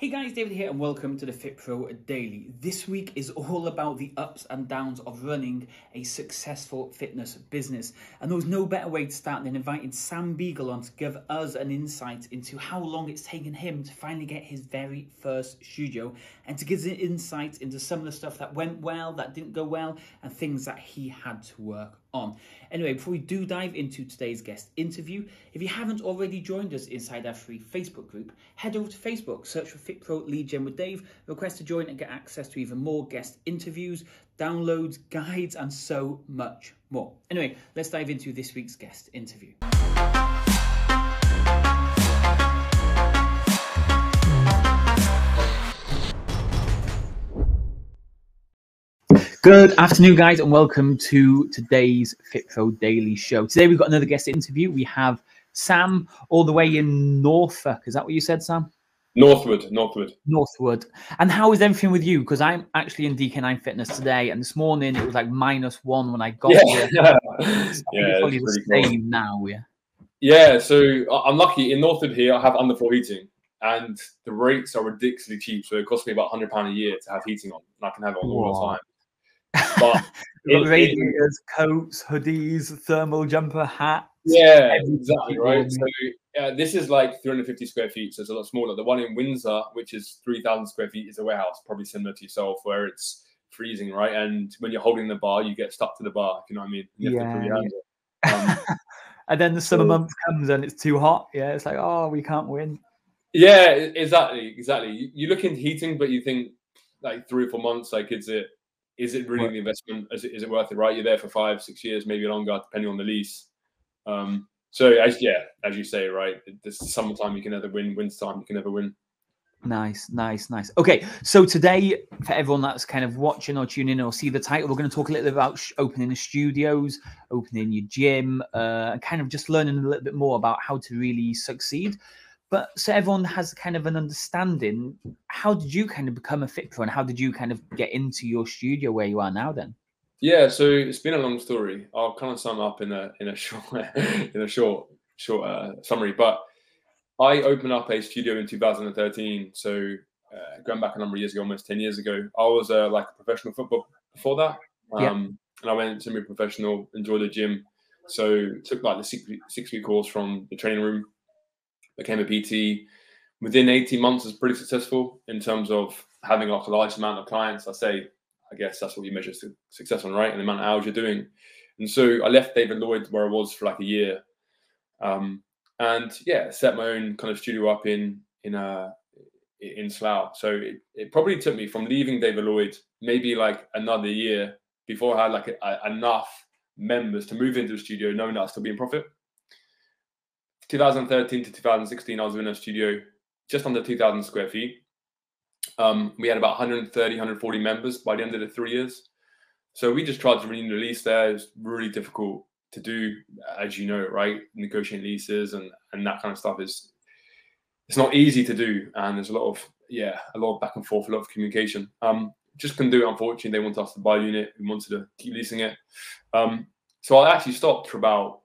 Hey guys, David here, and welcome to the Fit Pro Daily. This week is all about the ups and downs of running a successful fitness business. And there was no better way to start than inviting Sam Beagle on to give us an insight into how long it's taken him to finally get his very first studio and to give us an insight into some of the stuff that went well, that didn't go well, and things that he had to work on. Anyway, before we do dive into today's guest interview, if you haven't already joined us inside our free Facebook group, head over to Facebook, search for FitPro Lead Gen with Dave, request to join and get access to even more guest interviews, downloads, guides, and so much more. Anyway, let's dive into this week's guest interview. Good afternoon, guys, and welcome to today's FitPro Daily Show. Today we've got another guest interview. We have Sam, all the way in Norfolk. Is that what you said, Sam? Northwood, Northwood. Northwood. And how is everything with you? Because I'm actually in DK9 Fitness today, and this morning it was like minus one when I got yeah. here. yeah, probably the pretty same cool. now. Yeah. Yeah, so I'm lucky in Northwood here. I have underfloor heating, and the rates are ridiculously cheap. So it costs me about hundred pound a year to have heating on, and I can have it on all the time. But it- radiators, coats, hoodies, thermal jumper, hats. Yeah, exactly right. So uh, this is like 350 square feet, so it's a lot smaller. The one in Windsor, which is 3,000 square feet, is a warehouse, probably similar to yourself, where it's freezing, right? And when you're holding the bar, you get stuck to the bar. You know what I mean? You have to put your hands. Um, and then the summer so- month comes and it's too hot. Yeah, it's like, oh, we can't win. Yeah, exactly, exactly. You, you look into heating, but you think like three or four months, like is it is it really the investment? Is it, is it worth it? Right, you're there for five, six years, maybe longer, depending on the lease. Um, so as yeah, as you say, right, this summertime you can never win, winter time you can never win. Nice, nice, nice. Okay, so today, for everyone that's kind of watching or tuning in or see the title, we're going to talk a little bit about sh- opening the studios, opening your gym, uh, and kind of just learning a little bit more about how to really succeed. But so everyone has kind of an understanding. How did you kind of become a fit pro, and how did you kind of get into your studio where you are now? Then, Yeah, so it's been a long story. I'll kind of sum up in a in a short in a short short uh, summary. But I opened up a studio in 2013. So uh, going back a number of years ago, almost 10 years ago, I was uh, like a professional football before that. Yeah. Um, And I went to be professional, enjoyed the gym. So took like the six six week course from the training room, became a PT. Within 18 months, was pretty successful in terms of having like a large amount of clients. I say I guess that's what you measure success on, right? And the amount of hours you're doing. And so I left David Lloyd where I was for like a year, um, and yeah, set my own kind of studio up in in uh, in Slough. So it, it probably took me from leaving David Lloyd maybe like another year before I had like a, a- enough members to move into the studio, knowing that I'll still be in profit. 2013 to 2016, I was in a studio just under 2,000 square feet. Um, we had about 130, 140 members by the end of the three years. So we just tried to renew the lease there. It's really difficult to do, as you know, right? Negotiating leases and, and that kind of stuff is it's not easy to do. And there's a lot of yeah, a lot of back and forth, a lot of communication. Um, just couldn't do it. Unfortunately, they wanted us to buy a unit. We wanted to keep leasing it. Um, so I actually stopped for about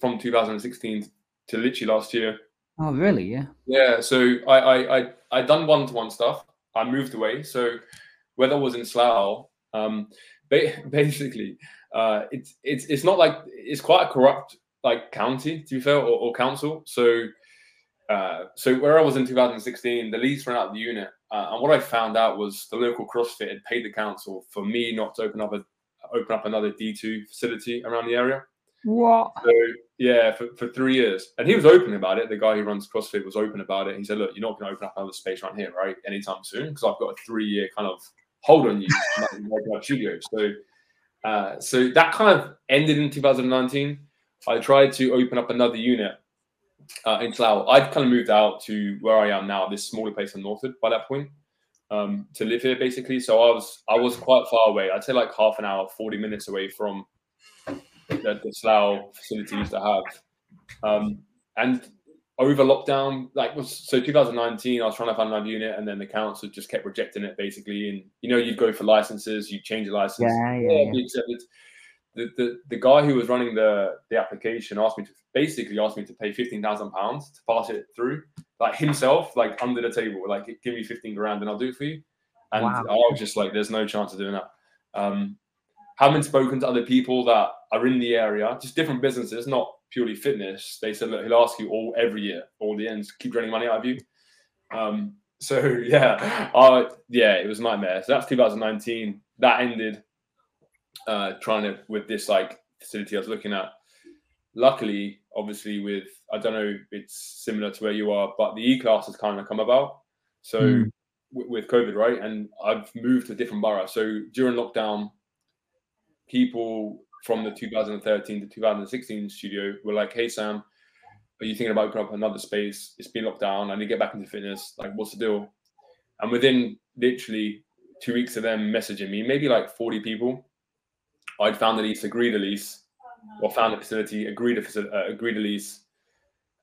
from 2016 to literally last year. oh really? Yeah. Yeah, so I I I I done one to one stuff. I moved away. So whether I was in Slough, um, ba- basically, uh, it's it's it's not like it's quite a corrupt like county to be fair or, or council. So uh, so where I was in 2016, the lease ran out of the unit, uh, and what I found out was the local CrossFit had paid the council for me not to open up a open up another D2 facility around the area. What? So yeah, for, for three years, and he was open about it. The guy who runs CrossFit was open about it. He said, "Look, you're not going to open up another space around here, right, anytime soon, because I've got a three-year kind of hold on you, studio." So, uh, so that kind of ended in 2019. I tried to open up another unit uh, in Slough. I'd kind of moved out to where I am now, this smaller place in Northwood by that point, um, to live here basically. So I was I was quite far away. I'd say like half an hour, 40 minutes away from the, the Slough facilities to have. Um, and over lockdown, like was so 2019, I was trying to find another unit, and then the council just kept rejecting it basically. And you know, you'd go for licenses, you change the license, Yeah, yeah, yeah. be accepted. The, the the guy who was running the the application asked me to basically asked me to pay fifteen thousand pounds to pass it through, like himself, like under the table, like give me fifteen grand and I'll do it for you. And Wow. I was just like, there's no chance of doing that. Um, having spoken to other people that are in the area, just different businesses, not purely fitness, they said, look, he'll ask you all every year, all the ends, keep draining money out of you. Um, so yeah, uh, yeah, it was a nightmare. So that's 2019. That ended uh, trying to with this like facility I was looking at. Luckily, obviously, with I don't know, if it's similar to where you are, but the E class has kind of come about. So Hmm. w- with COVID, right? And I've moved to a different borough. So during lockdown, people from the 2013 to 2016 studio were like, "Hey Sam, are you thinking about opening up another space? It's been locked down. I need to get back into fitness. Like, what's the deal?" And within literally two weeks of them messaging me, maybe like 40 people, I'd found a lease, agreed a lease, or found a facility, agreed a faci- uh, agreed a lease,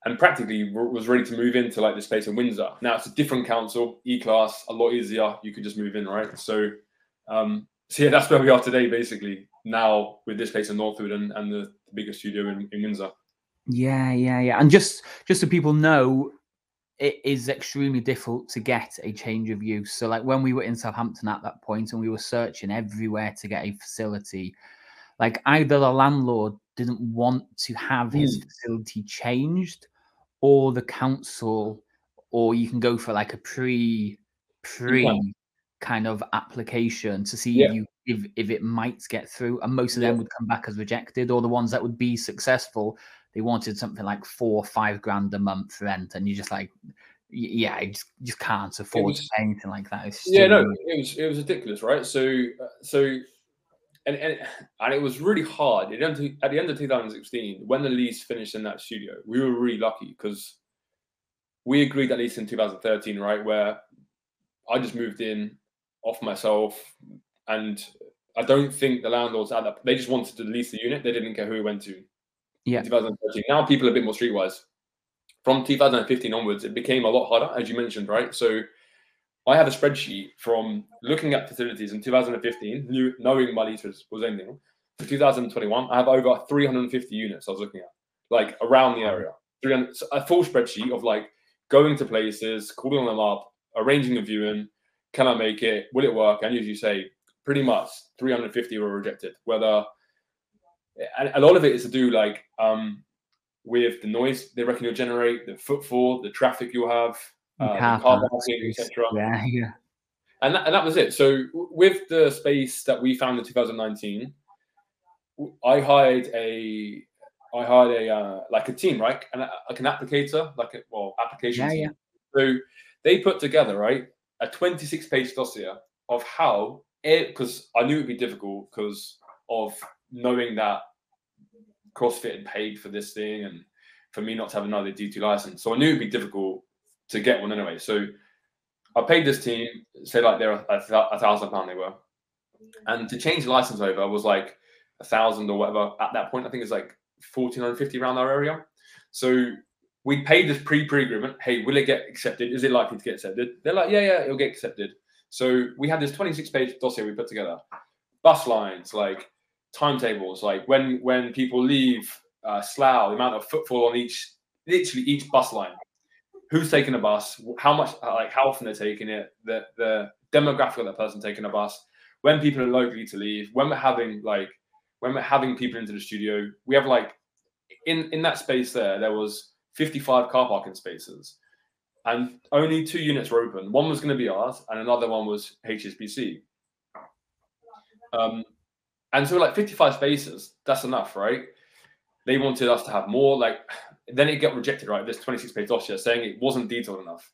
and practically was ready to move into like the space in Windsor. Now it's a different council, E class, a lot easier. You could just move in, right? So, um, so yeah, that's where we are today, basically. Now with this place in Northwood and, and the, the bigger studio in, in Windsor. Yeah, yeah, yeah. And just just so people know, it is extremely difficult to get a change of use. So like when we were in Southampton at that point and we were searching everywhere to get a facility, like either the landlord didn't want to have his mm. facility changed or the council or you can go for like a pre pre kind of application to see Yeah. if you if, if it might get through and most of Yeah. them would come back as rejected or the ones that would be successful they wanted something like four or five grand a month rent and you're just like yeah you just, just can't afford was- to pay anything like that it's yeah, no, it was it was ridiculous, right? So uh, so, and and and it was really hard. At the, end of, at the end of 2016, when the lease finished in that studio, we were really lucky because we agreed that lease in 2013, right? Where I just moved in off myself, and I don't think the landlords at that they just wanted to lease the unit. They didn't care who it went to. Yeah. In 2013. Now people are a bit more streetwise. From 2015 onwards, it became a lot harder, as you mentioned, right? So I have a spreadsheet from looking at facilities in 2015, knew, knowing my lease was, was ending. For 2021, I have over 350 units I was looking at, like around the area. 300, so a full spreadsheet of like going to places, calling them up, arranging a viewing. Can I make it? Will it work? And as you say, pretty much 350 were rejected. Whether and a lot of it is to do like um, with the noise they reckon you'll generate, the footfall, the traffic you'll have, uh, car parking, etc yeah yeah and that, and that was it. So with the space that we found in 2019, I hired a I hired a uh, like a team, right? And like an applicator, like a well application Yeah, team. yeah. So they put together right a 26 page dossier of how it because I knew it'd be difficult because of knowing that CrossFit had paid for this thing and for me not to have another D2 license. So I knew it'd be difficult to get one anyway. So I paid this team, say like they're a, a, a thousand pound they were, and to change the license over was like a thousand or whatever. At that point, I think it's like fourteen hundred fifty around our area. So we paid this pre-pre agreement. Hey, will it get accepted? Is it likely to get accepted? They're like, yeah, yeah, it'll get accepted. So we had this twenty-six page dossier we put together, bus lines, like timetables, like when when people leave uh, Slough, the amount of footfall on each, literally each bus line who's taking a bus, how much, like how often they're taking it, the the demographic of that person taking a bus, when people are likely to leave, when we're having like when we're having people into the studio, we have like in in that space there, there was 55 car parking spaces, and only two units were open. One was going to be ours, and another one was HSBC. Um, and so like 55 spaces, that's enough, right? They wanted us to have more, like then it got rejected, right? This 26 page dossier saying it wasn't detailed enough.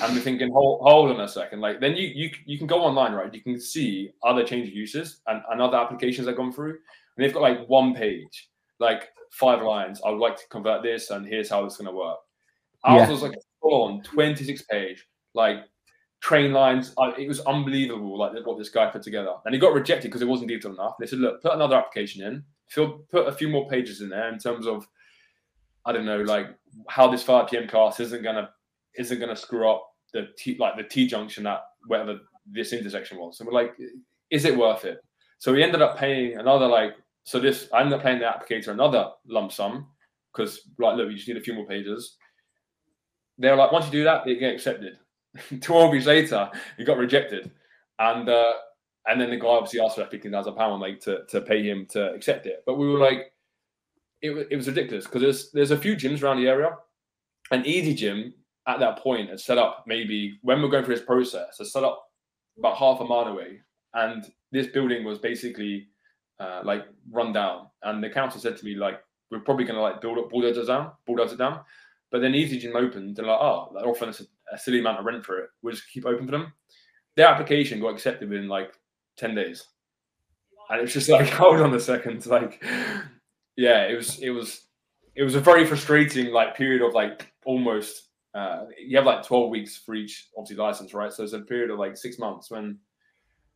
And we're thinking, hold, hold on a second. Like then you you you can go online, right? You can see other change of uses and, and other applications that gone through. And they've got like one page, like five lines. I would like to convert this, and here's how it's gonna work. Ours Yeah. was like full on 26 page, like train lines. I, it was unbelievable, like what this guy put together. And he got rejected because it wasn't detailed enough. They said, look, put another application in, fill, put a few more pages in there in terms of I don't know, like how this 5 p.m. class isn't gonna isn't gonna screw up the T like the T junction at whatever this intersection was. And we're like, is it worth it? So we ended up paying another like so this I ended up paying the applicator another lump sum because like, look, we just need a few more pages. They're like, once you do that, it get accepted. 12 years later, it got rejected. And uh, and then the guy obviously asked for that fifteen thousand pound like to, to pay him to accept it. But we were like, it, it was ridiculous because there's there's a few gyms around the area. An easy gym at that point had set up maybe when we're going through this process, had set up about half a mile away, and this building was basically uh, like run down. And the council said to me like, we're probably going to like build up bulldozers down, bulldozer down. But then Easy Gym opened, and like, oh, they're offering a, a silly amount of rent for it. We'll just keep open for them. Their application got accepted within like 10 days. And it's just like, hold on a second. Like, yeah, it was, it was, it was a very frustrating like period of like almost, uh, you have like 12 weeks for each obviously license, right? So it's a period of like six months when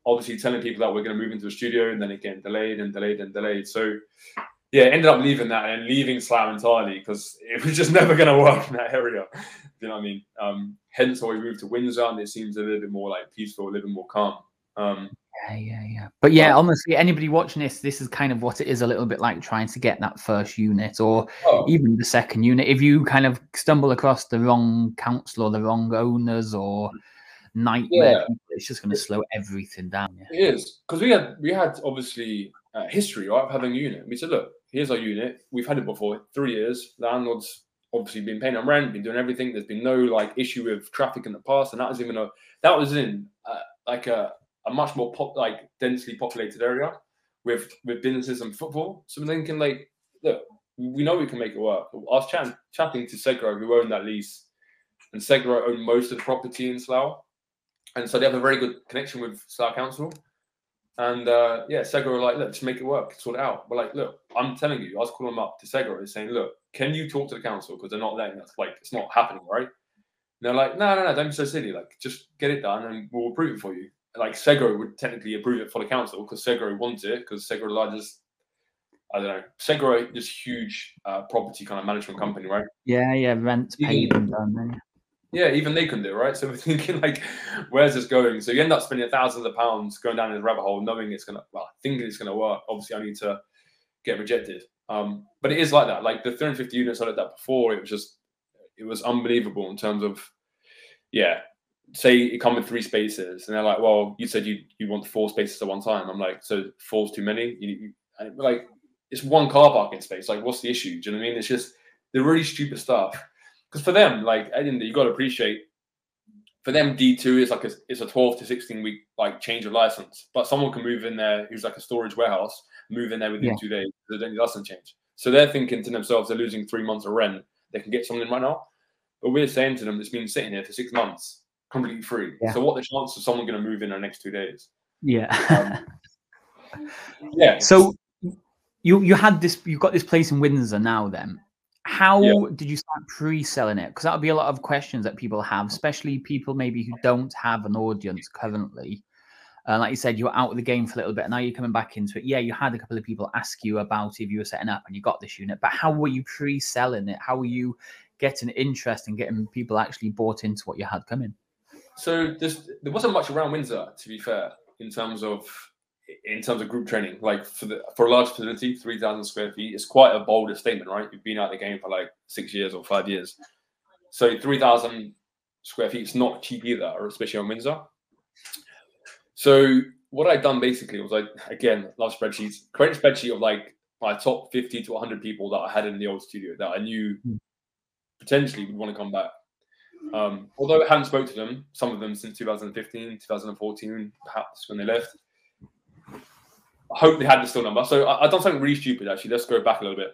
obviously telling people that we're going to move into a studio and then it getting delayed and delayed and delayed. So yeah, ended up leaving that and leaving Slough entirely because it was just never going to work in that area. You know what I mean? Um, hence why we moved to Windsor and it seems a little bit more like peaceful, a little bit more calm. Um, yeah, yeah, yeah. But yeah, but, honestly, anybody watching this, this is kind of what it is a little bit like trying to get that first unit or oh. even the second unit. If you kind of stumble across the wrong council or the wrong owners or nightmare, yeah. it's just going to slow everything down. Yeah. It is because we had we had obviously uh, history right of having a unit. We said, look, here's our unit. We've had it before three years. Landlords obviously been paying on rent, been doing everything. There's been no like issue with traffic in the past, and that was even a that was in uh, like a a much more pop, like densely populated area with with businesses and football. So we're thinking like, look, we know we can make it work. I was chatting, chatting to Segro, who owned that lease, and Segro owned most of the property in Slough, and so they have a very good connection with Slough Council. And uh, yeah, Segro were like, look, just make it work, sort it out. But like, look, I'm telling you, I was calling them up to Segro saying, look, can you talk to the council because they're not letting us. Like, it's not happening, right? And they're like, no, no, no, don't be so silly. Like, just get it done and we'll approve it for you like Segro would technically approve it for the council because Segro wants it because Segro largest I don't know. Segro this huge uh, property kind of management company, right? Yeah, yeah, rent paid and done. Yeah, even they can do it, right? So we're thinking like, where's this going? So you end up spending thousands of pounds going down in the rabbit hole, knowing it's gonna, well, thinking it's gonna work. Obviously, I need to get rejected. Um, but it is like that. Like the 350 units I looked at before, it was just, it was unbelievable in terms of, yeah, say it come with three spaces, and they're like, "Well, you said you you want four spaces at one time." I'm like, "So four's too many?" You, you like it's one car parking space. Like, what's the issue? Do you know what I mean? It's just the really stupid stuff. Because for them, like, the end, you got to appreciate. For them, D two is like a, it's a twelve to sixteen week like change of license, but someone can move in there who's like a storage warehouse, move in there within yeah. two days. They don't need license change. So they're thinking to themselves, they're losing three months of rent. They can get something right now. But we're saying to them, it's been sitting here for six months completely free. Yeah. So what the chance of someone going to move in the next two days? Yeah. um, yeah. So you you had this You've got this place in Windsor now then. How yeah. did you start pre-selling it? Because that would be a lot of questions that people have, especially people maybe who don't have an audience currently. Uh, like you said, you were out of the game for a little bit, and now you're coming back into it. Yeah, you had a couple of people ask you about if you were setting up and you got this unit, but how were you pre-selling it? How were you getting interest and getting people actually bought into what you had coming? So there wasn't much around Windsor, to be fair, in terms of in terms of group training. Like for the for a large facility, three thousand square feet, it's quite a bolder statement, right? You've been out of the game for like six years or five years, so three thousand square feet is not cheap either, especially on Windsor. So what I'd done basically was like again, love spreadsheets, create a spreadsheet of like my top fifty to one hundred people that I had in the old studio that I knew hmm. potentially would want to come back. Um, although I hadn't spoke to them, some of them since 2015, 2014, perhaps when they left. I hope they had the still number. So I, I done something really stupid actually. Let's go back a little bit.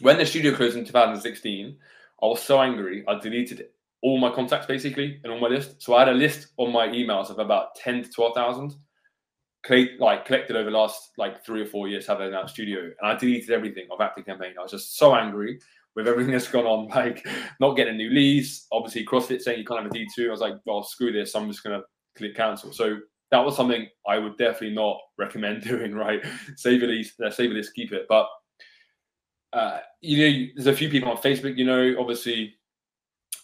When the studio closed in 2016, I was so angry I deleted all my contacts basically and all my list. So I had a list on my emails of about 10 to 12,000 like collected over the last like three or four years having that studio and I deleted everything of Active Campaign. I was just so angry with everything that's gone on, like not getting a new lease, obviously CrossFit saying you can't have a D2. I was like, well, screw this. I'm just going to click cancel. So that was something I would definitely not recommend doing, right? Save your lease, uh, save lease, keep it. But, uh, you know, there's a few people on Facebook, you know, obviously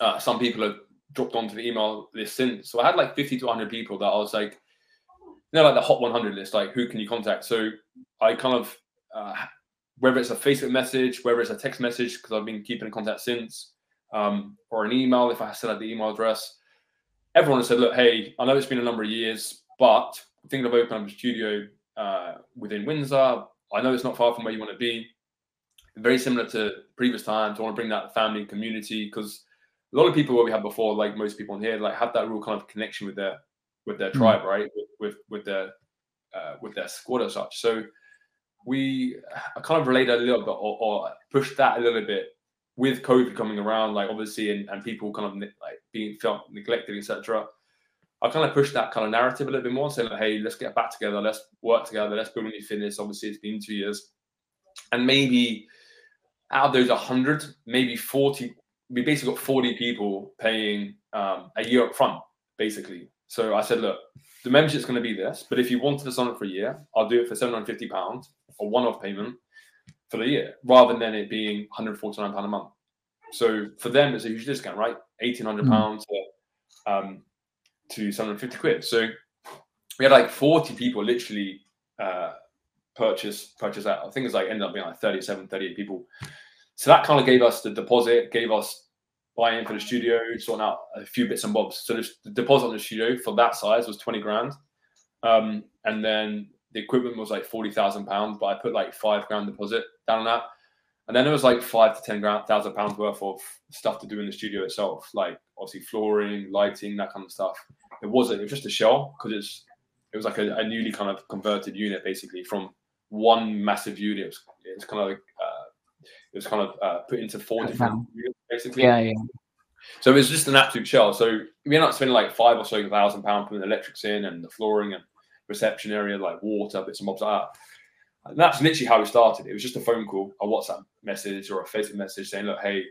uh, some people have dropped onto the email list since. So I had like 50 to 100 people that I was like, you know, like the hot 100 list, like who can you contact? So I kind of uh, whether it's a Facebook message, whether it's a text message, because I've been keeping in contact since, um, or an email if I still had the email address. Everyone said, look, hey, I know it's been a number of years, but thinking of opening up a studio uh, within Windsor. I know it's not far from where you want to be. Very similar to previous times. I want to bring that family community because a lot of people what we had before, like most people in here, like have that real kind of connection with their with their mm. tribe, right? With with, with their uh, with their squad as such. So we I kind of related a little bit or, or pushed that a little bit with COVID coming around, like obviously, and, and people kind of like being felt neglected, etc. I kind of pushed that kind of narrative a little bit more, saying, like, "Hey, let's get back together, let's work together, let's build a new fitness." Obviously, it's been two years, and maybe out of those 100, maybe 40, we basically got 40 people paying um, a year up front, basically. So I said, look, the membership's going to be this, but if you wanted to sign up for a year, I'll do it for 750 pounds, a one-off payment for the year, rather than it being 149 pound a month. So for them, it's a huge discount, right? 1800 hmm. pounds mm. to, um, to 750 quid. So we had like 40 people literally uh, purchase purchase that. I think it's like ended up being like 37, 38 people. So that kind of gave us the deposit, gave us buy-in for the studio, sorting out a few bits and bobs. So the deposit on the studio for that size was 20 grand. Um, and then the equipment was like 40,000 pounds, but I put like five grand deposit down on that. And then it was like five to 10 grand, thousand pounds worth of stuff to do in the studio itself, like obviously flooring, lighting, that kind of stuff. It wasn't, it was just a shell because it's, it was like a, a, newly kind of converted unit basically from one massive unit. It was, it was kind of like, uh, it was kind of uh, put into four different units basically. Yeah, yeah. So it was just an absolute shell. So we ended up spending like five or so thousand pounds putting the electrics in and the flooring and reception area, like water, bits and bobs like that. And that's literally how we started. It was just a phone call, a WhatsApp message, or a Facebook message saying, "Look, hey,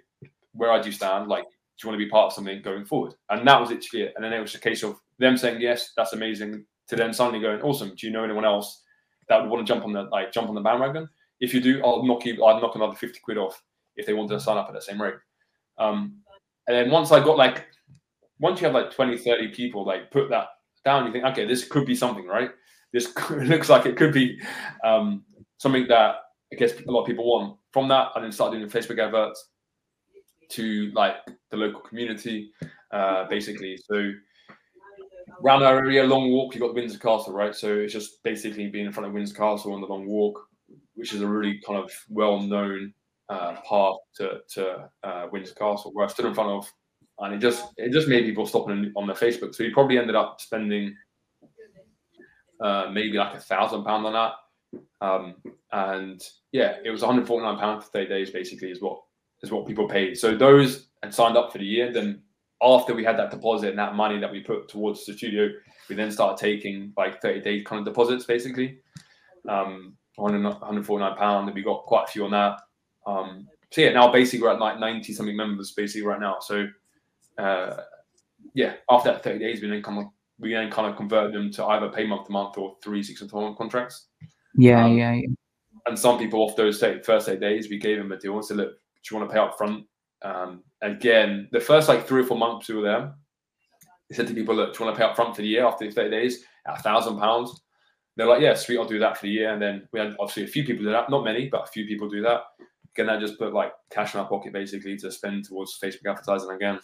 where I do you stand? Like, do you want to be part of something going forward?" And that was literally it. And then it was a case of them saying, "Yes, that's amazing," to then suddenly going, "Awesome. Do you know anyone else that would want to jump on the like jump on the bandwagon?" If you do, I'll knock you. I'll knock another fifty quid off if they want to sign up at the same rate. Um, and then once I got like, once you have like 20, 30 people, like put that down, you think, okay, this could be something, right? This looks like it could be um, something that I guess a lot of people want. From that, I then started doing Facebook adverts to like the local community, uh, basically. So around our area, long walk, you've got Windsor Castle, right? So it's just basically being in front of Windsor Castle on the long walk, which is a really kind of well-known uh, path to to uh, Windsor Castle, where I stood in front of, and it just it just made people stop on, on their Facebook. So he probably ended up spending uh, maybe like a thousand pound on that. Um, and yeah, it was 149 pounds for 30 days, basically, is what is what people paid. So those had signed up for the year. Then after we had that deposit and that money that we put towards the studio, we then started taking like 30 day kind of deposits, basically. Um, 149 pound, and we got quite a few on that. Um, so yeah, now basically we're at like 90 something members basically right now. So uh, yeah, after that 30 days, we then of we then kind of convert them to either pay month to month or three six and twelve month contracts. Yeah, um, yeah, yeah. And some people off those first eight days, we gave them a deal and said, look, do you want to pay up front? Um, again, the first like three or four months we were there, they said to people, look, do you want to pay up front for the year after the 30 days at a thousand pounds? They're like, yeah, sweet, I'll do that for the year. And then we had obviously a few people do that, not many, but a few people do that can I just put like cash in our pocket basically to spend towards Facebook advertising again?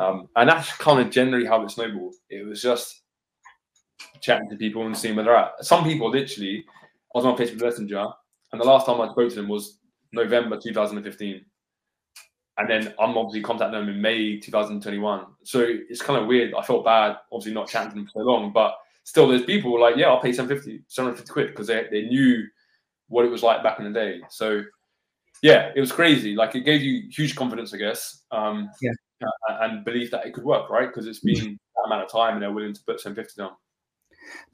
Um, and that's kind of generally how it snowballed. It was just chatting to people and seeing where they're at. Some people literally, I was on Facebook Messenger, and the last time I spoke to them was November 2015. And then I'm obviously contacting them in May 2021. So it's kind of weird. I felt bad, obviously not chatting to them for so long, but still there's people like, yeah, I'll pay 750, 750 quid because they, they knew what it was like back in the day. So yeah, it was crazy. Like it gave you huge confidence, I guess. Um, yeah. Uh, and believe that it could work, right? Because it's been that amount of time and they're willing to put some 50 down.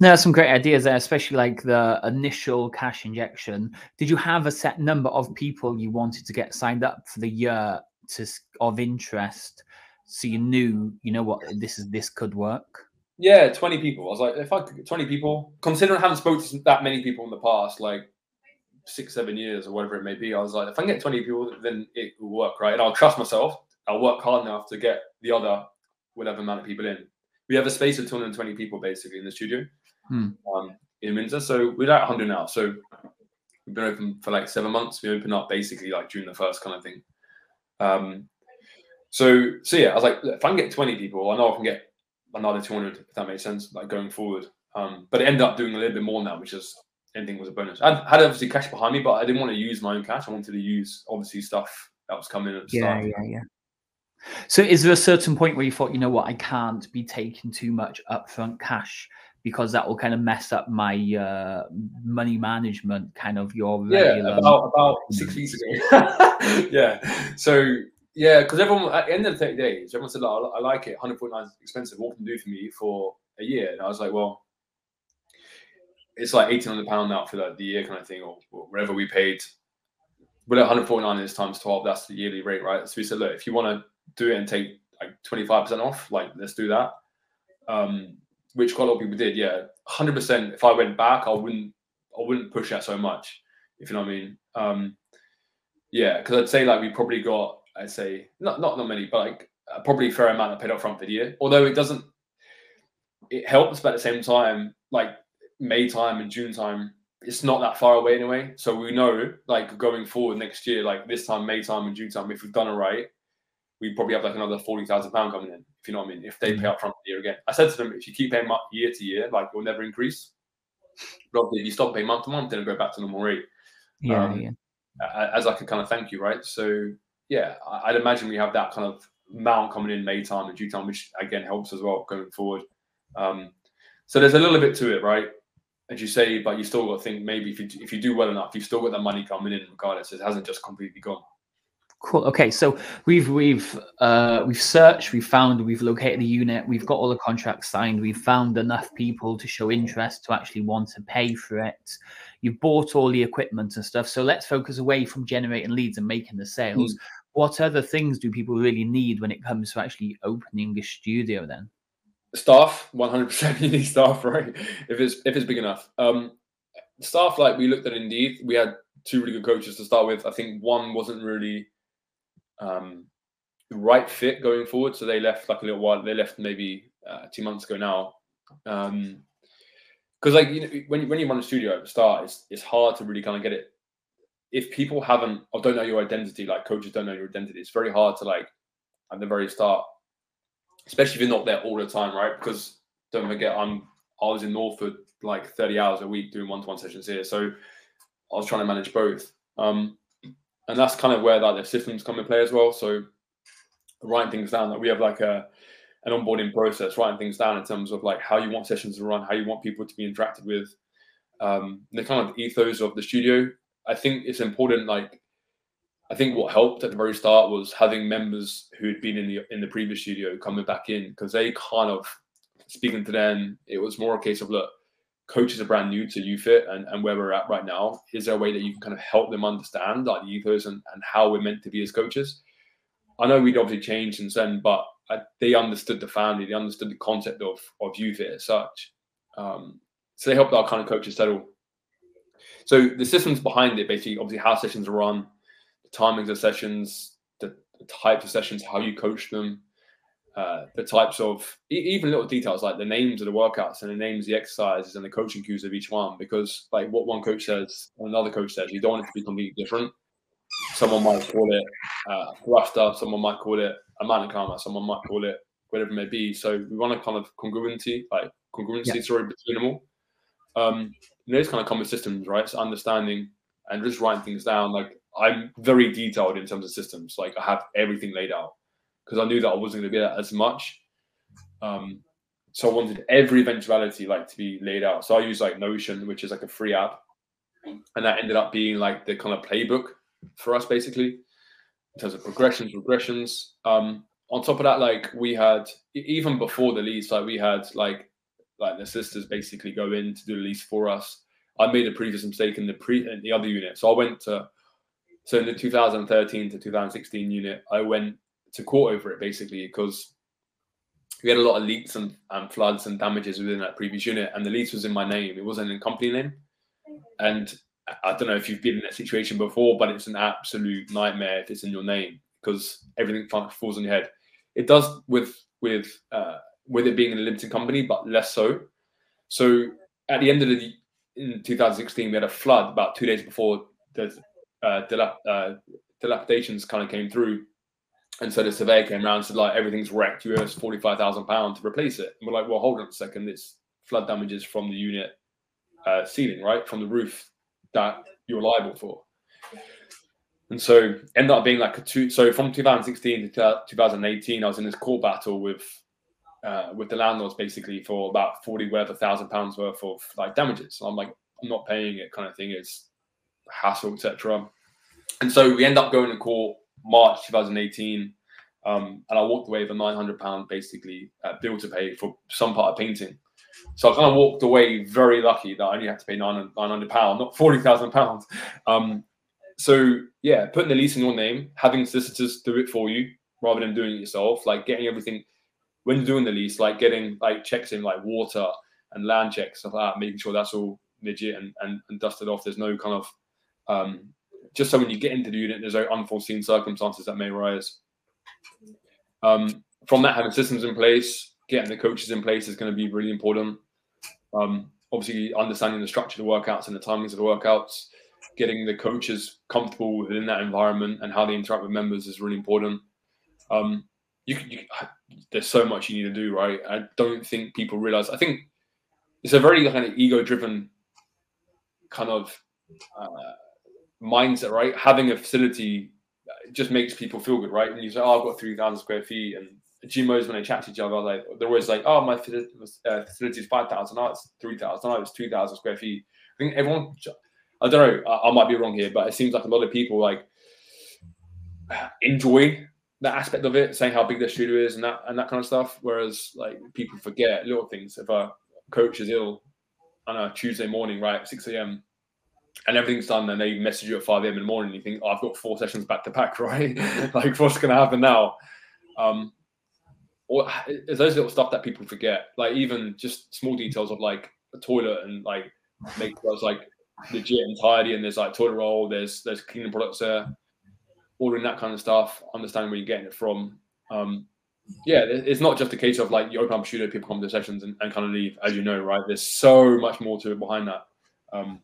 No, some great ideas there, especially like the initial cash injection. Did you have a set number of people you wanted to get signed up for the year to of interest, so you knew, you know what, this is this could work? Yeah, twenty people. I was like, if I could, twenty people, considering I haven't spoken to that many people in the past, like six, seven years or whatever it may be, I was like, if I can get 20 people, then it will work, right? And I'll trust myself. I'll work hard enough to get the other whatever amount of people in. We have a space of 220 people basically in the studio hmm. um, in Windsor. So we're at 100 now. So We've been open for like seven months. We opened up basically like June the first kind of thing. Um, so so yeah, I was like, if I can get 20 people, I know I can get another 200 if that makes sense, like going forward. Um, but it ended up doing a little bit more now, which is anything was a bonus. I had obviously cash behind me, but I didn't want to use my own cash. I wanted to use obviously stuff that was coming at the start. yeah, start. Yeah, yeah, So is there a certain point where you thought, you know what, I can't be taking too much upfront cash because that will kind of mess up my uh, money management, kind of your regular... yeah about about six weeks ago. yeah, so yeah, because everyone at the end of the thirty days, everyone said, "I, I like it. Hundred forty nine is expensive. What can you do for me for a year?" And I was like, "Well, it's like eighteen hundred pound now for the year kind of thing, or, or whatever we paid. But at 149 is times 12, that's the yearly rate, right? So we said, look, if you want to do it and take like 25% off, like let's do that. Um, which quite a lot of people did, yeah. 100%. If I went back, I wouldn't, I wouldn't push that so much, if you know what I mean. Um, yeah, because I'd say like we probably got, I'd say not not not many, but like probably fair amount of paid up front for the year. Although it doesn't, it helps, but at the same time, like May time and June time, it's not that far away anyway. So we know, like going forward next year, like this time, May time and June time, if we've done it right, we probably have like another forty thousand pound coming in. If you know what I mean. If they pay mm. up front the year again, I said to them, if you keep paying up year to year, like will never increase. But if you stop paying month to month, then it'll go back to normal rate. Yeah, um, yeah. As I a kind of thank you, right? So yeah, I'd imagine we have that kind of amount coming in May time and June time, which again helps as well going forward. Um, so there's a little bit to it, right? as you say, but you still got to think maybe if you if you do well enough, you've still got that money coming in regardless. It hasn't just completely gone. Cool. Okay, so we've we've uh, we've searched, we've found, we've located the unit, we've got all the contracts signed, we've found enough people to show interest to actually want to pay for it. You've bought all the equipment and stuff. So let's focus away from generating leads and making the sales. Mm. What other things do people really need when it comes to actually opening a studio? Then staff 100% you need staff right if it's if it's big enough um staff like we looked at indeed we had two really good coaches to start with i think one wasn't really um the right fit going forward so they left like a little while they left maybe uh, two months ago now um because like you know when, when you run a studio at the start it's, it's hard to really kind of get it if people haven't or don't know your identity like coaches don't know your identity it's very hard to like at the very start especially if you're not there all the time, right? Because don't forget, I'm I was in Northwood like 30 hours a week doing one-to-one sessions here, so I was trying to manage both. Um, and that's kind of where like the systems come into play as well. So writing things down, like we have like a an onboarding process, writing things down in terms of like how you want sessions to run, how you want people to be interacted with, um, the kind of ethos of the studio. I think it's important, like I think what helped at the very start was having members who had been in the in the previous studio coming back in because they kind of speaking to them, it was more a case of look, coaches are brand new to UFIT and, and where we're at right now. Is there a way that you can kind of help them understand like the ethos and, and how we're meant to be as coaches? I know we'd obviously changed since then, but I, they understood the family, they understood the concept of of UFIT as such. Um, so they helped our kind of coaches settle. So the systems behind it, basically, obviously how sessions are run, the timings of sessions, the, the types of sessions, how you coach them, uh, the types of even little details like the names of the workouts and the names of the exercises and the coaching cues of each one. Because like what one coach says, another coach says, you don't want it to be completely different. Someone might call it uh, someone might call it a manicama, someone might call it whatever it may be. So we want a kind of congruency, like congruency, yeah. sorry, between them all. Um, those kind of common systems, right? So understanding and just writing things down. Like I'm very detailed in terms of systems. Like I have everything laid out because I knew that I wasn't going to be that as much. Um, so I wanted every eventuality like to be laid out. So I use like Notion, which is like a free app, and that ended up being like the kind of playbook for us basically in terms of progressions, regressions. Um, on top of that, like we had even before the lease, like we had like like the sisters basically go in to do the lease for us. I made a previous mistake in the pre in the other unit, so I went to so in the 2013 to 2016 unit, I went to court over it basically because we had a lot of leaks and, and floods and damages within that previous unit, and the lease was in my name. It wasn't in company name. And I don't know if you've been in that situation before, but it's an absolute nightmare if it's in your name because everything falls on your head. It does with with uh, with it being in a limited company, but less so. So at the end of the in 2016 we had a flood about two days before the uh, dilap- uh, dilapidations kind of came through. And so the surveyor came around and said, like, everything's wrecked. You owe us £45,000 to replace it. And we're like, well, hold on a second. It's flood damages from the unit uh, ceiling, right? From the roof that you're liable for. And so ended up being like a two. So from 2016 to 2018, I was in this court battle with uh, with the landlords basically for about 40 whatever thousand pounds worth of like damages. I'm like, I'm not paying it kind of thing. It's hassle, etc. And so we end up going to court March 2018. Um, and I walked away with a 900 pound basically uh, bill to pay for some part of painting. So I kind of walked away very lucky that I only had to pay 900 pounds, not 40,000 pounds. Um, so yeah, putting the lease in your name, having solicitors do it for you rather than doing it yourself, like getting everything when you're doing the lease, like getting like checks in like water and land checks, stuff like that, making sure that's all legit and, and, and dusted off. There's no kind of um, just so when you get into the unit, there's no unforeseen circumstances that may arise. Um, from that, having systems in place, getting the coaches in place is going to be really important. Um, obviously, understanding the structure of the workouts and the timings of the workouts, getting the coaches comfortable within that environment and how they interact with members is really important. Um, you, you, there's so much you need to do, right? I don't think people realize. I think it's a very kind of ego-driven kind of uh, mindset, right? Having a facility just makes people feel good, right? And you say, "Oh, I've got three thousand square feet," and GMOs when they chat to each other, like they're always like, "Oh, my uh, facility is five thousand. Oh, it's three thousand. Oh, it's two thousand square feet." I think everyone. I don't know. I, I might be wrong here, but it seems like a lot of people like enjoy that aspect of it, saying how big their studio is and that and that kind of stuff. Whereas like people forget little things. If a coach is ill on a Tuesday morning, right, six a.m and everything's done, and they message you at 5 a.m. in the morning, and you think, oh, I've got four sessions back to back, right? like, what's going to happen now? Um, or it's those little stuff that people forget, like even just small details of like a toilet and like make those like legit and tidy, and there's like toilet roll, there's there's cleaning products there, ordering that kind of stuff, understanding where you're getting it from. Um, yeah, it's not just a case of like you open up a studio, people come to sessions and, and kind of leave, as you know, right? There's so much more to it behind that. Um,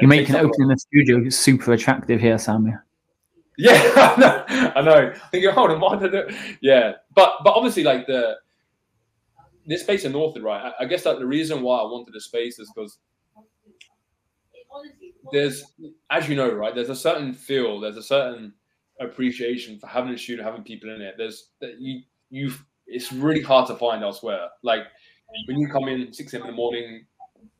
you're making opening in the studio super attractive here, Sammy. Yeah, I know. I know. I think you're holding on? Yeah, but but obviously, like the this space in Northwood, right? I, I guess that the reason why I wanted the space is because there's, as you know, right? There's a certain feel, there's a certain appreciation for having a studio, having people in it. There's that you you. It's really hard to find elsewhere. Like when you come in six a.m. in the morning,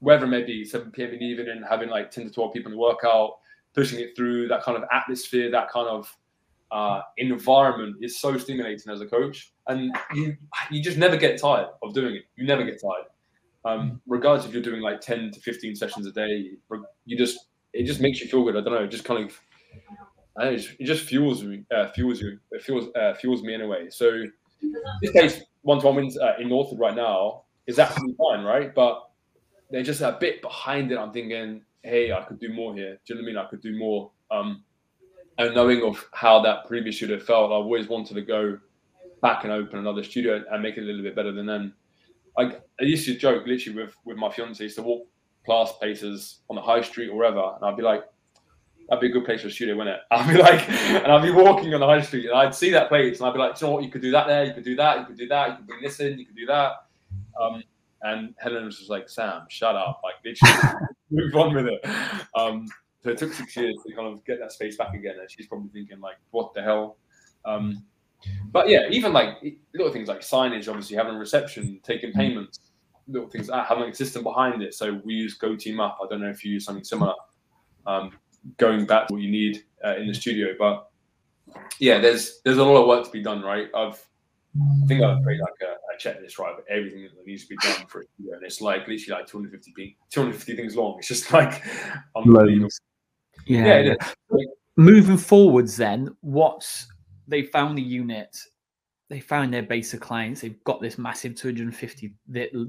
wherever it may be, 7 p.m. in the evening, and having like 10 to 12 people in the workout, pushing it through that kind of atmosphere, that kind of uh, environment is so stimulating as a coach. And you you just never get tired of doing it. You never get tired. Um, regardless if you're doing like 10 to 15 sessions a day, you just it just makes you feel good. I don't know, it just kind of know, it, just, it just fuels me, uh, fuels you. It fuels uh, fuels me anyway. So this case, one to one wins uh, in Northwood right now is absolutely fine, right? But they're just a bit behind it. I'm thinking, hey, I could do more here. Do you know what I mean? I could do more. Um, and knowing of how that previous studio felt, I always wanted to go back and open another studio and make it a little bit better than them. I, I used to joke literally with with my fiance. Used to walk past places on the high street or wherever, and I'd be like, "That'd be a good place for a studio, wouldn't it?" I'd be like, and I'd be walking on the high street, and I'd see that place, and I'd be like, "You know what? You could do that there. You could do that. You could do that. You could bring this in. You could do that." Um, and Helen was just like, Sam, shut up. Like, literally, move on with it. Um, so it took six years to kind of get that space back again. And she's probably thinking, like, what the hell? Um, but yeah, even like little things like signage, obviously having reception, taking mm. payments, little things like having a system behind it. So we use Go Team Up. I don't know if you use something similar. Um, going back to what you need uh, in the studio, but yeah, there's there's a lot of work to be done, right? I've I think I've mm. create like a, a checklist, right, of everything that needs to be done for it. And it's like literally like 250, 250 things long. It's just like unbelievable. Yeah. yeah like, Moving forwards, then, what's they found the unit, they found their base of clients, they've got this massive 250,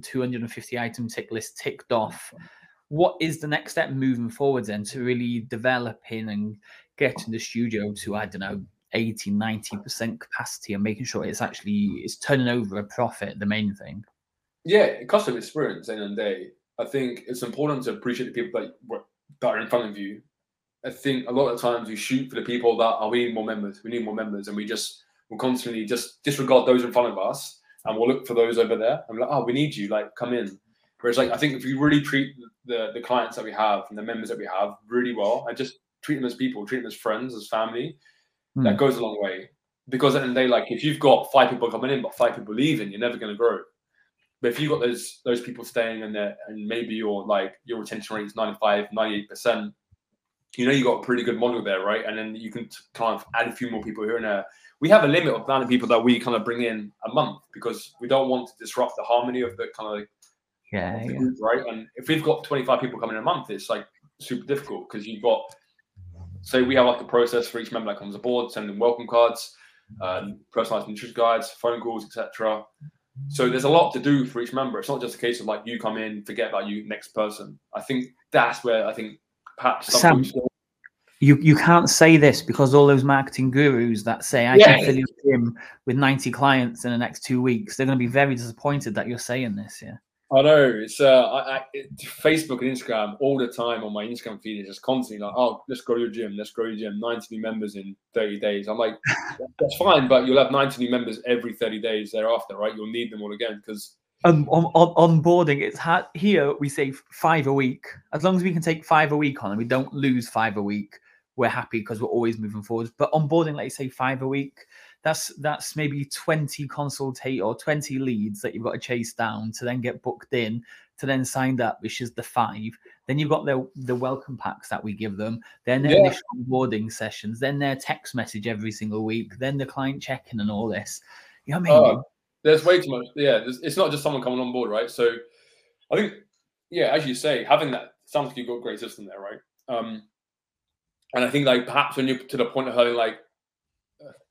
250 item tick list ticked off. What is the next step moving forwards then to really developing and getting the studio to, I don't know, 80 90% capacity and making sure it's actually it's turning over a profit the main thing yeah customer experience end of the day I think it's important to appreciate the people that, that are in front of you. I think a lot of times we shoot for the people that are we need more members, we need more members, and we just we'll constantly just disregard those in front of us and we'll look for those over there. We're like, oh, we need you, like come in. Whereas like I think if we really treat the the clients that we have and the members that we have really well and just treat them as people, treat them as friends, as family, mm. that goes a long way. Because at the end of the day, like if you've got five people coming in but five people leaving, you're never gonna grow. But if you've got those those people staying in there and maybe your like your retention rate is 95, 98%, you know you got a pretty good model there, right? And then you can kind of add a few more people here and there. We have a limit of amount of people that we kind of bring in a month because we don't want to disrupt the harmony of the kind of yeah, the yeah. group, right? And if we've got 25 people coming in a month, it's like super difficult because you've got say we have like a process for each member that comes aboard, sending welcome cards, um, personalized nutrition guides, phone calls, etc. So there's a lot to do for each member. It's not just a case of like you come in, forget about you, next person. I think that's where I think perhaps Sam, you you can't say this because all those marketing gurus that say I Yeah. can fill your gym with 90 clients in the next two weeks, they're going to be very disappointed that you're saying this. Yeah. I know it's uh, I, I, it, Facebook and Instagram all the time on my Instagram feed is just constantly like, oh, let's grow your gym, let's grow your gym, 90 new members in 30 days. I'm like, that's fine, but you'll have 90 new members every 30 days thereafter, right? You'll need them all again because Um, on, on onboarding, it's hard. Here we say five a week. As long as we can take five a week on and we don't lose five a week, we're happy because we're always moving forward. But onboarding, like you say, five a week, that's that's maybe 20 consultate or 20 leads that you've got to chase down to then get booked in to then signed up, which is the five. Then you've got the the welcome packs that we give them, then their Yeah. initial onboarding sessions, then their text message every single week, then the client check-in and all this. You know what I mean? Oh, there's way too much. Yeah, there's, it's not just someone coming on board, right? So I think, yeah, as you say, having that sounds like you've got a great system there, right? Um, and I think like perhaps when you're to the point of having like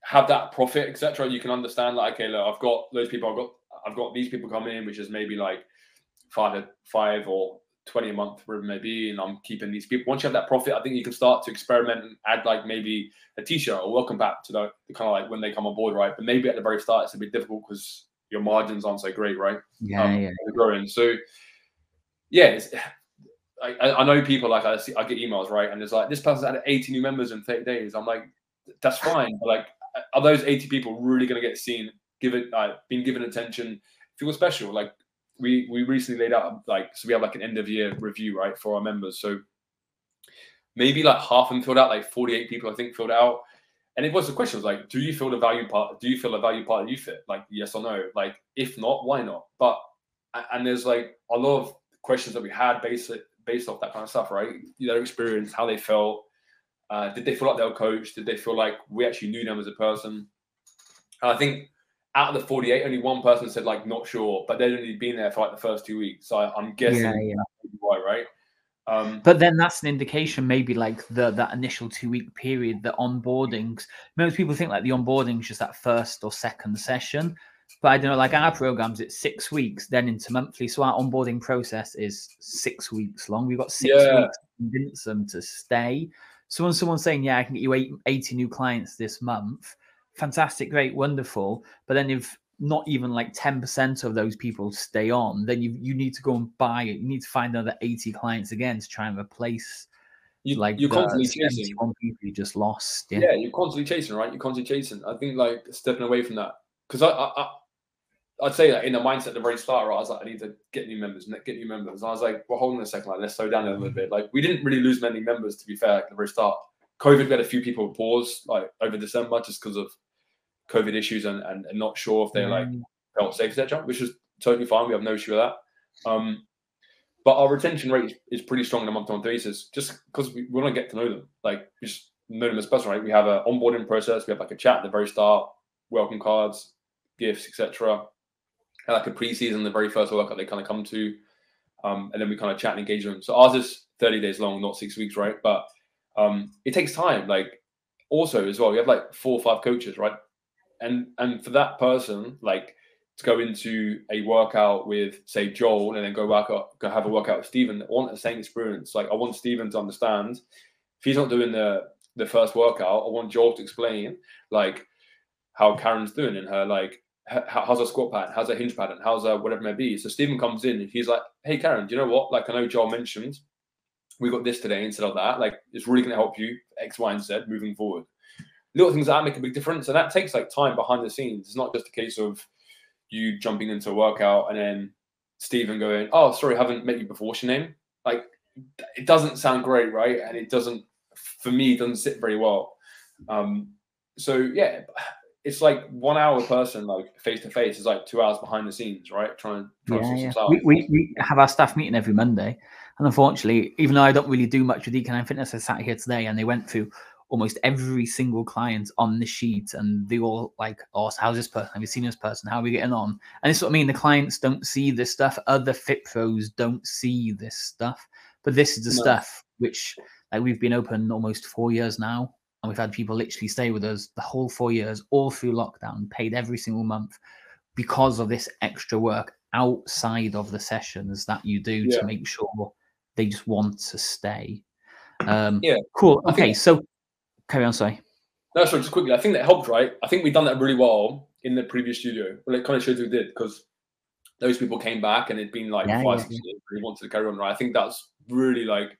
have that profit, etc., you can understand like, okay, look, I've got those people, I've got I've got these people coming in, which is maybe like five five or 20 a month, whatever it may be, and I'm keeping these people. Once you have that profit, I think you can start to experiment and add like maybe a t-shirt or welcome back to the, the kind of like when they come on board, right? But maybe at the very start it's a bit difficult because your margins aren't so great, right? yeah, um, yeah. they're growing. So yeah, it's, I, I know people like I see I get emails right, and it's like this person's had 80 new members in 30 days. I'm like, that's fine, but like, are those 80 people really going to get seen, given uh, being given attention, feel special? Like we we recently laid out like so we have like an end of year review right for our members. So maybe like half of them filled out, like 48 people I think filled out. And it was the question was like, do you feel the value part? Do you feel the value part of UFIT? Like yes or no? Like if not, why not? But and there's like a lot of questions that we had based based off that kind of stuff, right? Their experience, how they felt. Uh, did they feel like they were coached? Did they feel like we actually knew them as a person? And I think out of the 48, only one person said like not sure, but they'd only been there for like the first two weeks. So I, I'm guessing Yeah, yeah. that's why, right? Um, But then that's an indication, maybe like the that initial two week period, the onboardings. Most people think like the onboarding is just that first or second session. But I don't know, like our programs, it's six weeks, then into monthly. So our onboarding process is six weeks long. We've got six Yeah. weeks to convince them to stay. So when someone's saying, Yeah, I can get you 80 new clients this month, fantastic, great, wonderful. But then if not even like 10% of those people stay on, then you you need to go and buy it. You need to find another 80 clients again to try and replace you, like you're constantly chasing. 71 people you just lost. Yeah. Yeah, you're constantly chasing, right? You're constantly chasing. I think like stepping away from that because I, I, I I'd say that in the mindset at the very start, right, I was like, I need to get new members, get new members. And I was like, well, hold on a second, like, let's slow down a little bit. Like, we didn't really lose many members, to be fair, at the very start. COVID, we had a few people pause like over December just because of COVID issues and, and, and not sure if they like Mm, felt safe, etc., which is totally fine. We have no issue with that. Um, but our retention rate is, pretty strong on a month-to-month basis, just because we, we want to get to know them, like just know them as person, right? We have an onboarding process. We have like a chat at the very start, welcome cards, gifts, etc. Like a pre-season, the very first workout they kind of come to, um, and then we kind of chat and engage them. So ours is 30 days long, not six weeks, right? But um, it takes time. Like also as well, we have like four or five coaches, right? And and for that person, like to go into a workout with say Joel and then go back up, go have a workout with Stephen, I want the same experience. Like I want Stephen to understand if he's not doing the the first workout, I want Joel to explain like how Karen's doing in her like how's a squat pattern? How's a hinge pattern? How's a whatever it may be? So Stephen comes in and he's like, hey, Karen, do you know what? Like, I know Joel mentioned we got this today instead of that. Like, it's really going to help you X, Y, and Z moving forward. Little things that make a big difference. And that takes like time behind the scenes. It's not just a case of you jumping into a workout and then Stephen going, oh, sorry, I haven't met you before. What's your name? Like, it doesn't sound great, right? And it doesn't, for me, doesn't sit very well. Um, so yeah, it's like one hour person like face to face is like two hours behind the scenes, right? Trying, trying yeah, to yeah. We, we, we have our staff meeting every Monday, and unfortunately, even though I don't really do much with DK9 Fitness, I sat here today and they went through almost every single client on the sheet, and they all like, "Oh, so how's this person? Have you seen this person? How are we getting on?" And it's what I mean. The clients don't see this stuff. Other fit pros don't see this stuff, but this is the no. stuff which like we've been open almost four years now and we've had people literally stay with us the whole four years, all through lockdown, paid every single month because of this extra work outside of the sessions that you do yeah. to make sure they just want to stay. Um, yeah. Cool. Okay. So carry on. Sorry. No, sorry, just quickly. I think that helped, right? I think we've done that really well in the previous studio. Well, it kind of shows we did because those people came back and it'd been like yeah, five, yeah, six years. They wanted to carry on, right? I think that's really like,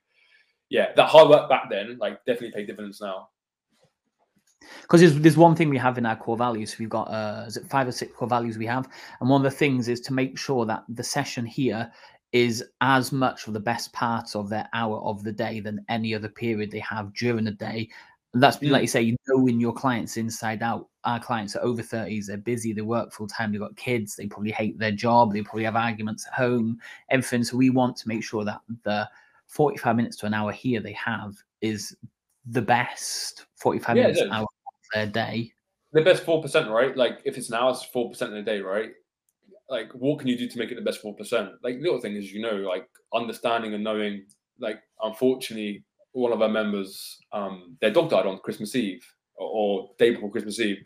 yeah, that hard work back then, like, definitely paid dividends now because there's, there's one thing we have in our core values. We've got uh, is it five or six core values we have, and one of the things is to make sure that the session here is as much of the best part of their hour of the day than any other period they have during the day. And that's mm. like you say, you knowing your clients inside out. Our clients are over 30s, they're busy, they work full time, they've got kids, they probably hate their job, they probably have arguments at home, everything. So we want to make sure that the 45 minutes to an hour here they have is the best 45 yeah, minutes out of their day. The best four percent, right? Like if it's an hour, it's four percent in a day, right? Like what can you do to make it the best four percent? Like little thing is, you know, like understanding and knowing. Like unfortunately, one of our members, um, their dog died on Christmas Eve or, or day before Christmas Eve.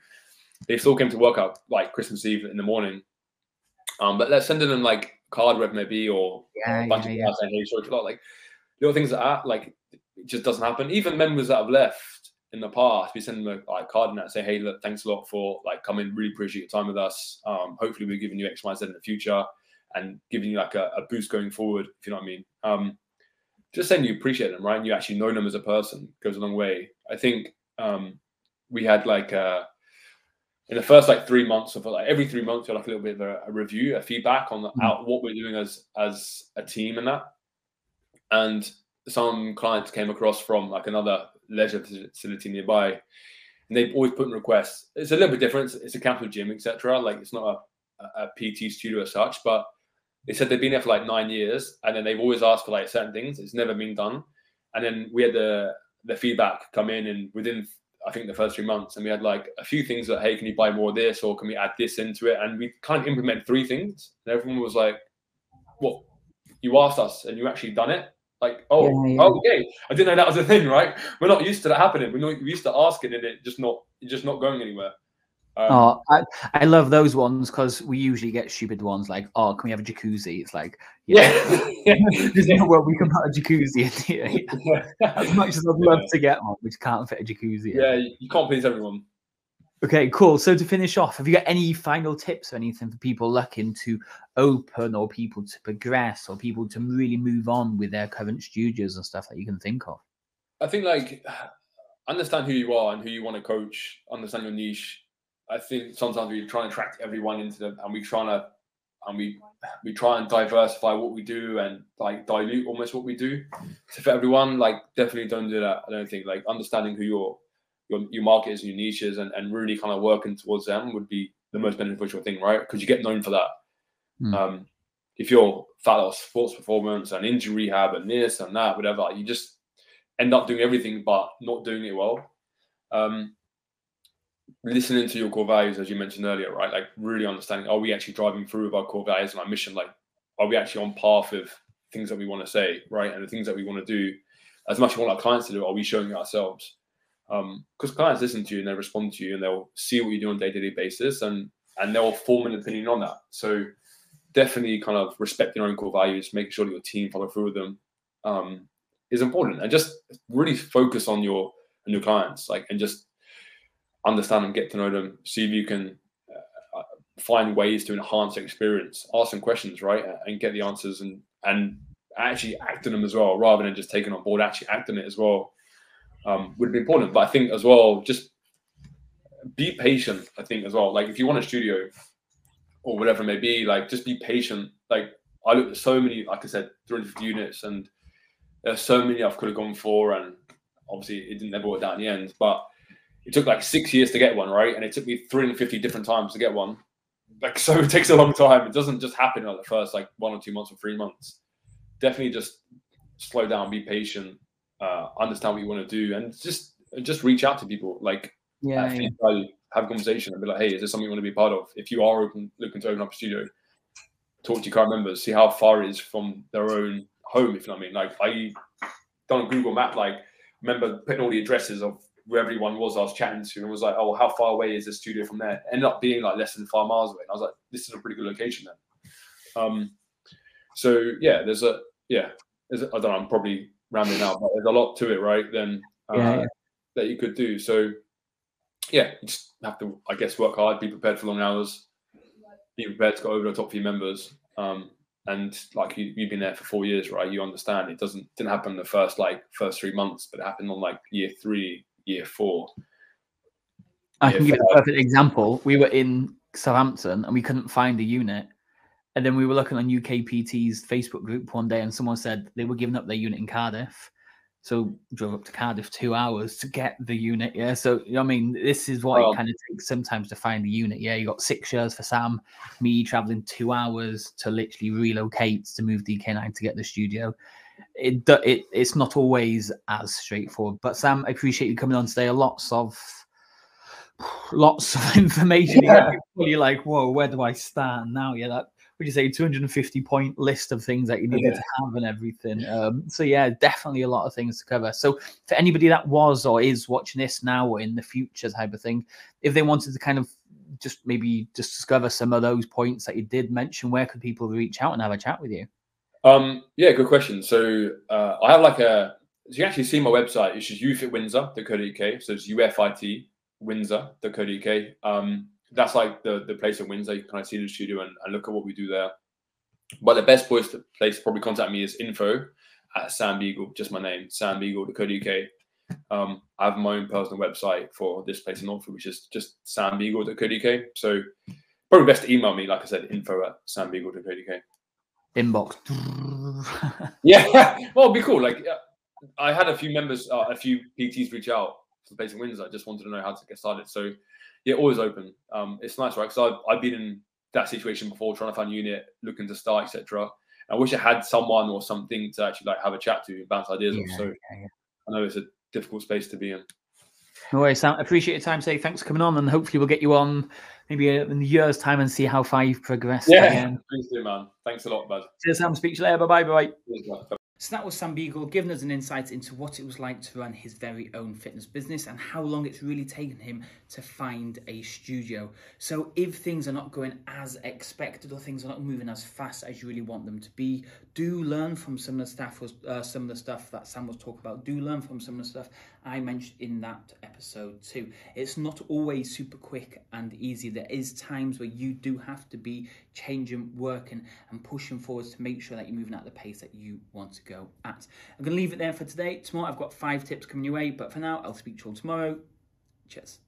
They still came to work out like Christmas Eve in the morning. Um, but let's send them like card web maybe or yeah, a bunch yeah, of yeah. sorry, like little things that are like it just doesn't happen. Even members that have left in the past, we send them a like, card and that say, "Hey, look, thanks a lot for like coming. Really appreciate your time with us. Um, hopefully, we're giving you X, Y, Z in the future, and giving you like a, a, boost going forward. If you know what I mean. Um, just saying you appreciate them, right? And you actually know them as a person goes a long way. I think um, we had like uh, in the first like three months of like every three months, we had like a little bit of a, a review, a feedback on the, mm-hmm. out what we're doing as as a team and that. And some clients came across from like another leisure facility nearby, and they've always put in requests. It's a little bit different. It's a capital gym, etc. Like it's not a, a, PT studio as such, but they said they've been there for like nine years, and then they've always asked for like certain things. It's never been done, and then we had the the feedback come in, and within I think the first three months, and we had like a few things that hey, can you buy more of this, or can we add this into it? And we kind of implement three things, and everyone was like, "What? You asked us, and you actually done it." Like, oh, yeah, yeah. oh, okay. I didn't know that was a thing, right? We're not used to that happening. We're not used to asking and it just not just not going anywhere. Um, oh, I, I love those ones because we usually get stupid ones like, oh, can we have a jacuzzi? It's like, yeah, yeah. there's no way we can put a jacuzzi in here. as much as I'd love to get one, we just can't fit a jacuzzi. Yeah, you can't please everyone. Okay, cool. So to finish off, have you got any final tips or anything for people looking to open or people to progress or people to really move on with their current studios and stuff that you can think of? I think like understand who you are and who you want to coach, understand your niche. I think sometimes we try and attract everyone into them and we try to and we we try and diversify what we do and like dilute almost what we do So for everyone. Like definitely don't do that. I don't think like understanding who you're your, your markets and your niches and, and really kind of working towards them would be the most beneficial thing, right? Because you get known for that. Mm. Um, if you're fat loss, sports performance, and injury rehab, and this and that, whatever, you just end up doing everything but not doing it well. Um, listening to your core values, as you mentioned earlier, right? Like really understanding, are we actually driving through with our core values and our mission? Like, are we actually on path with things that we want to say, right? And the things that we want to do, as much as we want our clients to do, are we showing ourselves? Because um, clients listen to you and they respond to you and they'll see what you do on a day-to-day basis and and they'll form an opinion on that. So definitely kind of respecting your own core values making sure that your team follow through with them um, is important. And just really focus on your on your clients like and just understand and get to know them see if you can uh, find ways to enhance experience, ask some questions, right, and get the answers, and and actually act on them as well, rather than just taking on board, actually act on it as well, um, would be important. But I think as well, just be patient. I think as well, like if you want a studio or whatever it may be, like just be patient. Like I looked at so many, like I said, 350 units, and there's so many I could have gone for, and obviously it didn't ever work out in the end. But it took like six years to get one, right? And it took me 350 different times to get one. Like so, it takes a long time. It doesn't just happen like the first like one or two months or three months. Definitely just slow down, be patient, uh, understand what you want to do, and just just reach out to people. Like yeah, yeah. have a conversation and be like, hey, is this something you want to be part of? If you are open, looking to open up a studio, talk to your current members, see how far it is from their own home. If you know what I mean. Like I done a Google map, like remember putting all the addresses of where everyone was I was chatting to and was like, oh, how far away is the studio from there? Ended up being like less than five miles away. And I was like, this is a pretty good location then. Um, so yeah, there's a yeah, there's a, I don't know, I'm probably rambling out, but there's a lot to it, right? Then uh, yeah, yeah. that you could do. So yeah, you just have to, I guess, work hard, be prepared for long hours, be prepared to go over the top for your members. Um, and like you, have been there for four years, right? You understand it doesn't didn't happen the first like first three months, but it happened on like year three, year four. I can give you a perfect example. We were in Southampton and we couldn't find a unit. And then we were looking on UKPT's Facebook group one day and someone said they were giving up their unit in Cardiff. So drove up to Cardiff two hours to get the unit. Yeah. So I mean, this is what well, it kind of takes sometimes to find the unit. Yeah. You got six years for Sam, me traveling two hours to literally relocate to move DK9 to get the studio it, it it's not always as straightforward. But Sam, I appreciate you coming on today. Lots of lots of information. Yeah. You're like, whoa, where do I start now? Yeah, that would you say 250 point list of things that you needed yeah. to have and everything. Um, so yeah, definitely a lot of things to cover. So for anybody that was or is watching this now or in the future type of thing, if they wanted to kind of just maybe just discover some of those points that you did mention, where could people reach out and have a chat with you? Um, yeah, good question. So uh, I have like a, so you can actually see my website, it's just ufitwindsor.co.uk. So it's UFIT Windsor.co.uk. Um, that's like the, the place in Windsor. You can kind of see the studio and, and look at what we do there. But the best place to, place to probably contact me is info at Sam Beagle, just my name, sambeagle.co.uk. Um, I have my own personal website for this place in Norfolk, which is just sambeagle.co.uk. So probably best to email me, like I said, info at sambeagle.co.uk inbox. yeah, well, it'd be cool. Like, I had a few members, uh, a few PTs reach out to the place in Windsor. I just wanted to know how to get started. So, yeah, always open. Um, it's nice, right? Because I've, I've been in that situation before, trying to find a unit, looking to start, etc. I wish I had someone or something to actually like have a chat to, bounce ideas yeah, off. So, yeah, yeah. I know it's a difficult space to be in. No worries, Sam. Appreciate your time. Say thanks for coming on, and hopefully we'll get you on maybe in a year's time and see how far you've progressed. Yeah, again. please do, man. Thanks a lot, bud. Cheers, Sam. Speak to you later. Bye bye. Bye. So that was Sam Beagle giving us an insight into what it was like to run his very own fitness business and how long it's really taken him to find a studio. So if things are not going as expected or things are not moving as fast as you really want them to be, do learn from some of the stuff was uh, some of the stuff that Sam was talking about. Do learn from some of the stuff I mentioned in that episode too. It's not always super quick and easy. There is times where you do have to be changing, working, and pushing forwards to make sure that you're moving at the pace that you want to go at. I'm going to leave it there for today. Tomorrow I've got five tips coming your way, but for now I'll speak to you all tomorrow. Cheers.